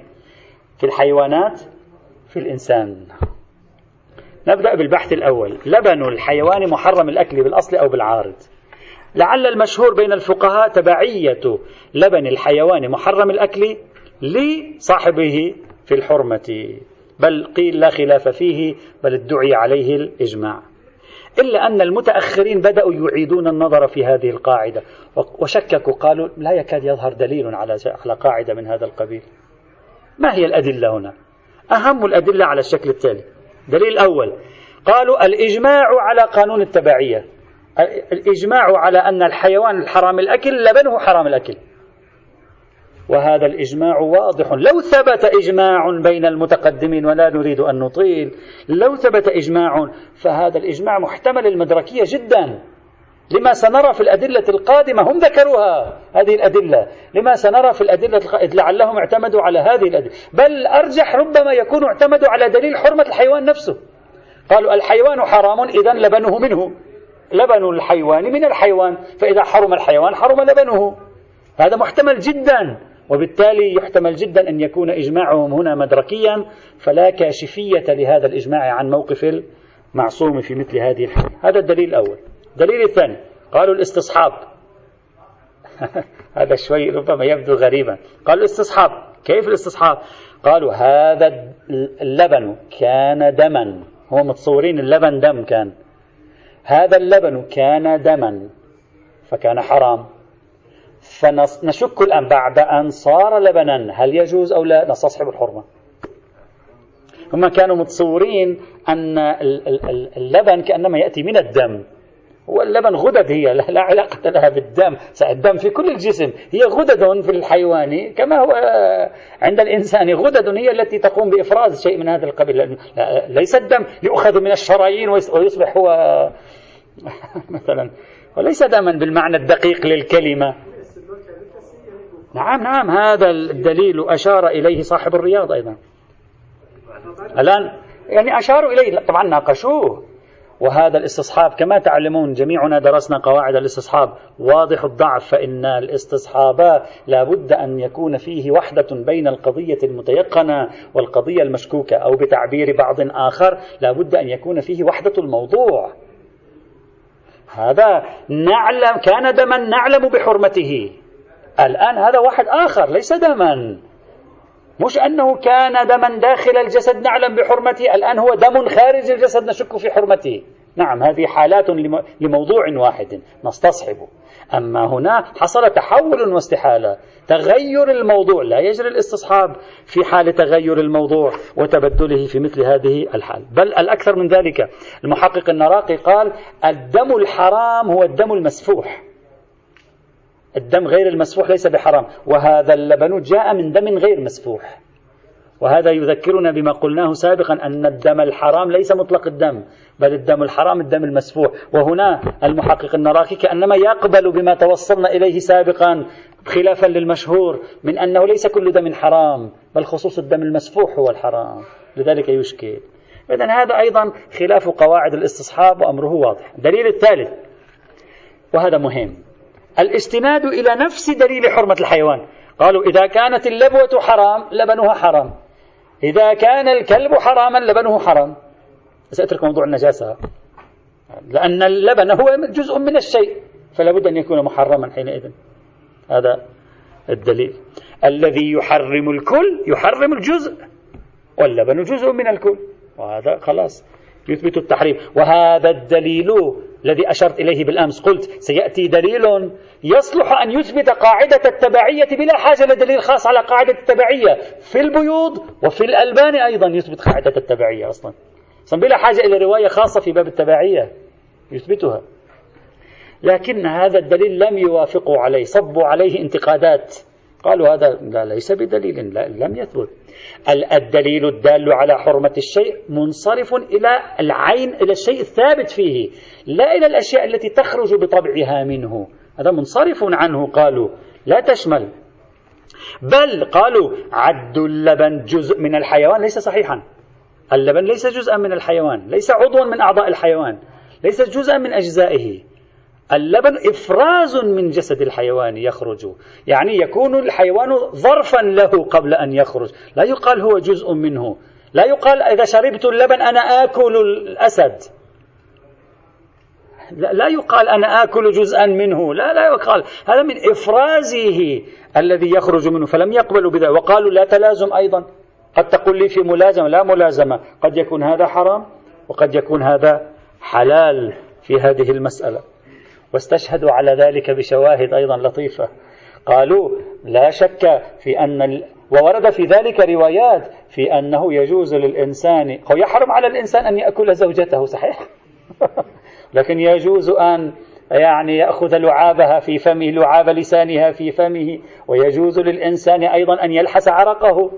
في الحيوانات في الإنسان. نبدأ بالبحث الأول. لبن الحيوان محرم الأكل بالأصل أو بالعارض؟ لعل المشهور بين الفقهاء تبعية لبن الحيوان محرم الأكل لصاحبه في الحرمة. بل قيل لا خلاف فيه بل ادعي عليه الإجماع. إلا أن المتأخرين بدأوا يعيدون النظر في هذه القاعدة. وشككوا قالوا لا يكاد يظهر دليل على على قاعدة من هذا القبيل. ما هي الأدلة هنا؟ أهم الأدلة على الشكل التالي. دليل أول قالوا الإجماع على قانون التبعية. الإجماع على أن الحيوان الحرام الأكل لبنه حرام الأكل. وهذا الإجماع واضح. لو ثبت إجماع بين المتقدمين ولا نريد أن نطيل لو ثبت إجماع فهذا الإجماع محتمل المدركية جدا. لما سنرى في الأدلة القادمة هم ذكروها هذه الأدلة. لما سنرى في الأدلة القادمة لعلهم اعتمدوا على هذه الأدلة. بل أرجح ربما يكون اعتمدوا على دليل حرمة الحيوان نفسه. قالوا الحيوان حرام إذا لبنه منه. لبن الحيوان من الحيوان فإذا حرم الحيوان حرم لبنه. هذا محتمل جدا وبالتالي يحتمل جدا أن يكون إجماعهم هنا مدركيا فلا كاشفية لهذا الإجماع عن موقف المعصوم في مثل هذه الحالة هذا الدليل الأول. الدليل الثاني قالوا الاستصحاب. هذا شوي ربما يبدو غريبا. قالوا الاستصحاب. كيف الاستصحاب؟ قالوا هذا اللبن كان دما. هم متصورين اللبن دم كان. هذا اللبن كان دما فكان حرام. فنشك الآن بعد أن صار لبنا هل يجوز أو لا؟ نستصحب الحرمة. هم كانوا متصورين أن اللبن كأنما يأتي من الدم. هو اللبن غدد هي لا علاقة لها بالدم. الدم في كل الجسم. هي غدد في الحيوان. كما هو عند الإنسان. غدد هي التي تقوم بإفراز شيء من هذا القبيل. ليس الدم. يؤخذ من الشرايين ويصبح هو مثلا. وليس دما بالمعنى الدقيق للكلمة. نعم نعم. هذا الدليل أشار إليه صاحب الرياض أيضا. الآن يعني أشاروا إليه. طبعا ناقشوه. وهذا الاستصحاب كما تعلمون جميعنا درسنا قواعد الاستصحاب. واضح الضعف فإن الاستصحاب لا بد أن يكون فيه وحدة بين القضية المتيقنة والقضية المشكوكة أو بتعبير بعض آخر لا بد أن يكون فيه وحدة الموضوع. هذا نعلم كان دما نعلم بحرمته. الآن هذا واحد آخر ليس دما. مش أنه كان دما داخل الجسد نعلم بحرمته. الآن هو دم خارج الجسد نشك في حرمته. نعم هذه حالات لموضوع واحد نستصحبه. أما هنا حصل تحول واستحالة. تغير الموضوع لا يجري الاستصحاب في حال تغير الموضوع وتبدله في مثل هذه الحال. بل الأكثر من ذلك. المحقق النراقي قال الدم الحرام هو الدم المسفوح. الدم غير المسفوح ليس بحرام. وهذا اللبن جاء من دم غير مسفوح. وهذا يذكرنا بما قلناه سابقا أن الدم الحرام ليس مطلق الدم بل الدم الحرام الدم المسفوح. وهنا المحقق النراكي كأنما يقبل بما توصلنا إليه سابقا خلافا للمشهور من أنه ليس كل دم حرام بل خصوص الدم المسفوح هو الحرام. لذلك يشكل. إذا هذا أيضا خلاف قواعد الاستصحاب وأمره واضح. الدليل الثالث وهذا مهم. الاستناد إلى نفس دليل حرمة الحيوان. قالوا إذا كانت اللبوة حرام لبنها حرام. إذا كان الكلب حراما لبنه حرام. سأترك موضوع النجاسة. لأن اللبن هو جزء من الشيء فلا بد أن يكون محرما حينئذ. هذا الدليل. الذي يحرم الكل يحرم الجزء واللبن جزء من الكل. وهذا خلاص. يثبت التحريم. وهذا الدليل الذي أشرت إليه بالأمس. قلت سيأتي دليل يصلح أن يثبت قاعدة التبعية بلا حاجة لدليل خاص على قاعدة التبعية. في البيوض وفي الألبان أيضا يثبت قاعدة التبعية أصلا بلا حاجة إلى رواية خاصة في باب التبعية يثبتها. لكن هذا الدليل لم يوافقوا عليه صبوا عليه انتقادات. قالوا هذا لا ليس بدليل لا لم يثبت. الدليل الدال على حرمة الشيء منصرف إلى العين إلى الشيء الثابت فيه لا إلى الأشياء التي تخرج بطبعها منه. هذا منصرف عنه قالوا. لا تشمل. بل قالوا عد اللبن جزء من الحيوان ليس صحيحا. اللبن ليس جزءا من الحيوان ليس عضوا من أعضاء الحيوان ليس جزءا من أجزائه. اللبن إفراز من جسد الحيوان يخرج. يعني يكون الحيوان ظرفا له قبل أن يخرج. لا يقال هو جزء منه. لا يقال إذا شربت اللبن أنا آكل الأسد. لا يقال أنا آكل جزءا منه. لا لا يقال. هذا من إفرازه الذي يخرج منه. فلم يقبلوا بذلك. وقالوا لا تلازم أيضا. قد تقول لي في ملازمة. لا ملازمة. قد يكون هذا حرام وقد يكون هذا حلال في هذه المسألة. واستشهدوا على ذلك بشواهد أيضا لطيفة. قالوا لا شك في أن ال... وورد في ذلك روايات في أنه يجوز للإنسان أو يحرم على الإنسان أن يأكل زوجته صحيح؟ لكن يجوز أن يعني يأخذ لعابها في فمه لعاب لسانها في فمه ويجوز للإنسان أيضا أن يلحس عرقه.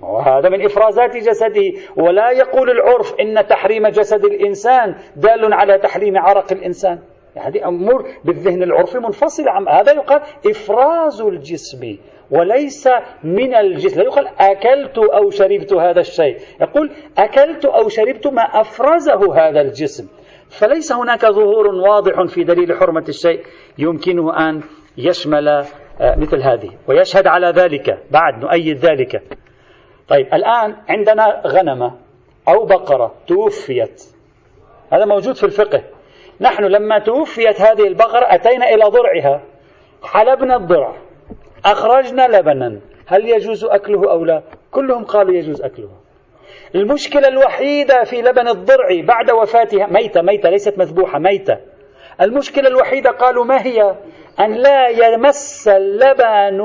وهذا من إفرازات جسده. ولا يقول العرف إن تحريم جسد الإنسان دال على تحريم عرق الإنسان. هذه أمور بالذهن العرفي منفصلة عن هذا يقال إفراز الجسم وليس من الجسم. لا يقال أكلت أو شربت هذا الشيء. يقول أكلت أو شربت ما أفرزه هذا الجسم. فليس هناك ظهور واضح في دليل حرمة الشيء يمكنه أن يشمل آه، مثل هذه ويشهد على ذلك. بعد نؤيد ذلك. طيب الآن عندنا غنمة أو بقرة توفيت. هذا موجود في الفقه. نحن لما توفيت هذه البقرة أتينا إلى ضرعها. حلبنا الضرع. أخرجنا لبنا. هل يجوز أكله أو لا؟ كلهم قالوا يجوز أكله. المشكلة الوحيدة في لبن الضرع بعد وفاتها ميتة ميتة ليست مذبوحة ميتة. المشكلة الوحيدة قالوا ما هي؟ أن لا يمس اللبن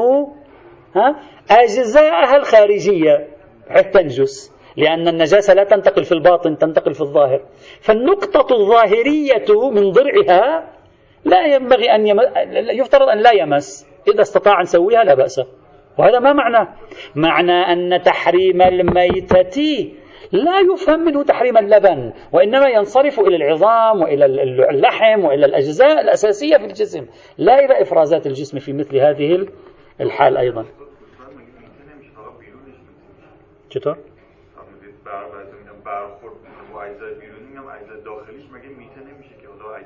ها أجزاءها الخارجية. حتى تنجس لأن النجاسة لا تنتقل في الباطن تنتقل في الظاهر. فالنقطة الظاهرية من ضرعها لا ينبغي أن يم... يفترض أن لا يمس. إذا استطاع أن يسويها لا بأس. وهذا ما معنى؟ معنى أن تحريم الميتة لا يفهم منه تحريم اللبن وإنما ينصرف إلى العظام وإلى اللحم وإلى الأجزاء الأساسية في الجسم. لا إلى إفرازات الجسم في مثل هذه الحال أيضا.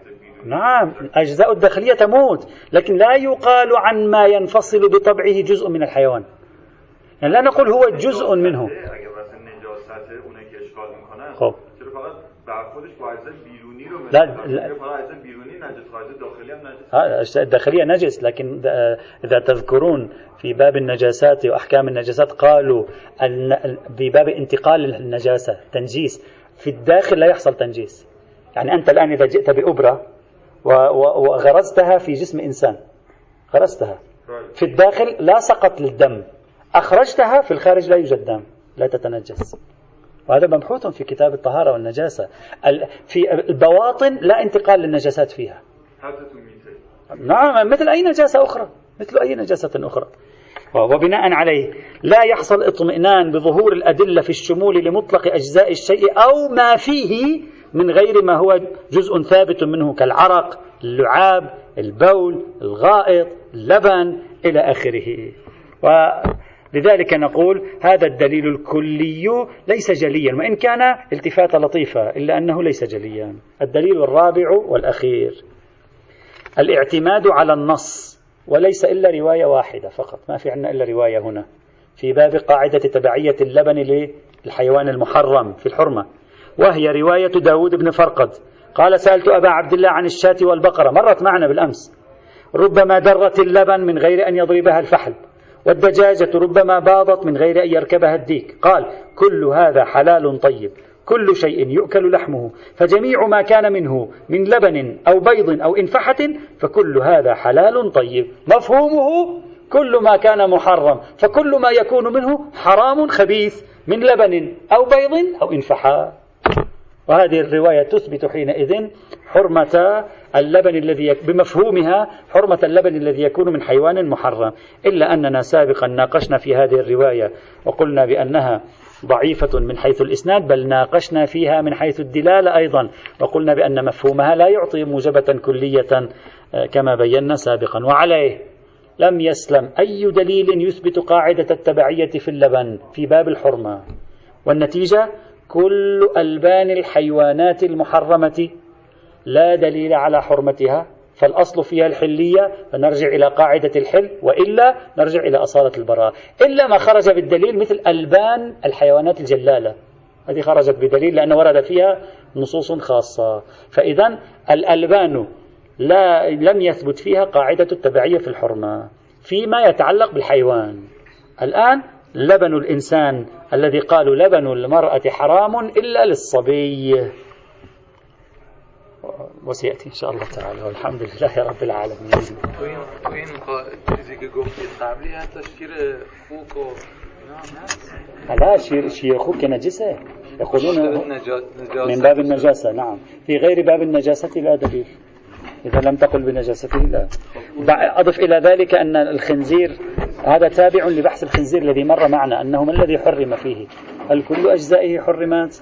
چطور؟ نعم أجزاء الداخلية تموت. لكن لا يقال عن ما ينفصل بطبعه جزء من الحيوان. يعني لا نقول هو جزء منه. خب. لا, لا. الداخلية نجس لكن إذا تذكرون في باب النجاسات وأحكام النجاسات قالوا أن في باب انتقال النجاسة تنجيس. في الداخل لا يحصل تنجيس. يعني أنت الآن إذا جئت بأبرة وغرزتها في جسم إنسان. غرزتها. في الداخل لا سقط للدم. أخرجتها في الخارج لا يوجد دم لا تتنجس. وهذا مبحوث في كتاب الطهارة والنجاسة. في البواطن لا انتقال للنجاسات فيها. نعم مثل أي نجاسة أخرى. مثل أي نجاسة أخرى. وبناء عليه لا يحصل اطمئنان بظهور الأدلة في الشمول لمطلق أجزاء الشيء أو ما فيه من غير ما هو جزء ثابت منه كالعرق اللعاب البول الغائط اللبن إلى آخره. لذلك نقول هذا الدليل الكلي ليس جليا وإن كان التفاتة لطيفة إلا أنه ليس جليا. الدليل الرابع والأخير. الاعتماد على النص. وليس إلا رواية واحدة فقط. ما في عندنا إلا رواية هنا. في باب قاعدة تبعية اللبن للحيوان المحرم في الحرمة. وهي رواية داود بن فرقد. قال سألت أبا عبد الله عن الشاة والبقرة. مرت معنا بالأمس. ربما درت اللبن من غير أن يضربها الفحل. والدجاجة ربما باضت من غير أن يركبها الديك. قال كل هذا حلال طيب. كل شيء يؤكل لحمه. فجميع ما كان منه من لبن أو بيض أو إنفحة فكل هذا حلال طيب. مفهومه كل ما كان محرم فكل ما يكون منه حرام خبيث من لبن أو بيض أو إنفحة. وهذه الرواية تثبت حينئذ حرمة اللبن الذي بمفهومها حرمة اللبن الذي يكون من حيوان محرم. إلا أننا سابقا ناقشنا في هذه الرواية وقلنا بأنها ضعيفة من حيث الإسناد بل ناقشنا فيها من حيث الدلالة أيضا وقلنا بأن مفهومها لا يعطي موجبة كلية آه، كما بينا سابقا. وعليه لم يسلم أي دليل يثبت قاعدة التبعية في اللبن في باب الحرمة. والنتيجة كل ألبان الحيوانات المحرمة لا دليل على حرمتها فالأصل فيها الحلية فنرجع إلى قاعدة الحل وإلا نرجع إلى أصالة البراءة. إلا ما خرج بالدليل مثل ألبان الحيوانات الجلالة. هذه خرجت بدليل لأن ورد فيها نصوص خاصة. فإذا الألبان لا لم يثبت فيها قاعدة التبعية في الحرمة. فيما يتعلق بالحيوان. الآن لبن الإنسان الذي قالوا لبن المرأة حرام إلا للصبي. وسيأتي إن شاء الله تعالى والحمد لله رب العالمين. لا شیر شیر خوک نجسه؟ يقولون من باب النجاسة نعم. في غير باب النجاسة لا دليل. إذا لم تقل بنجاسته لا. أضف إلى ذلك أن الخنزير هذا تابع لبحث الخنزير الذي مر معنا أنه ما الذي حرم فيه؟ هل كل أجزائه حرمات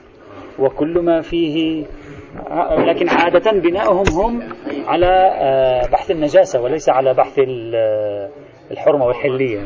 وكل ما فيه لكن عادة بناؤهم هم على آه، بحث النجاسة وليس على بحث آه، الحرمة والحلية.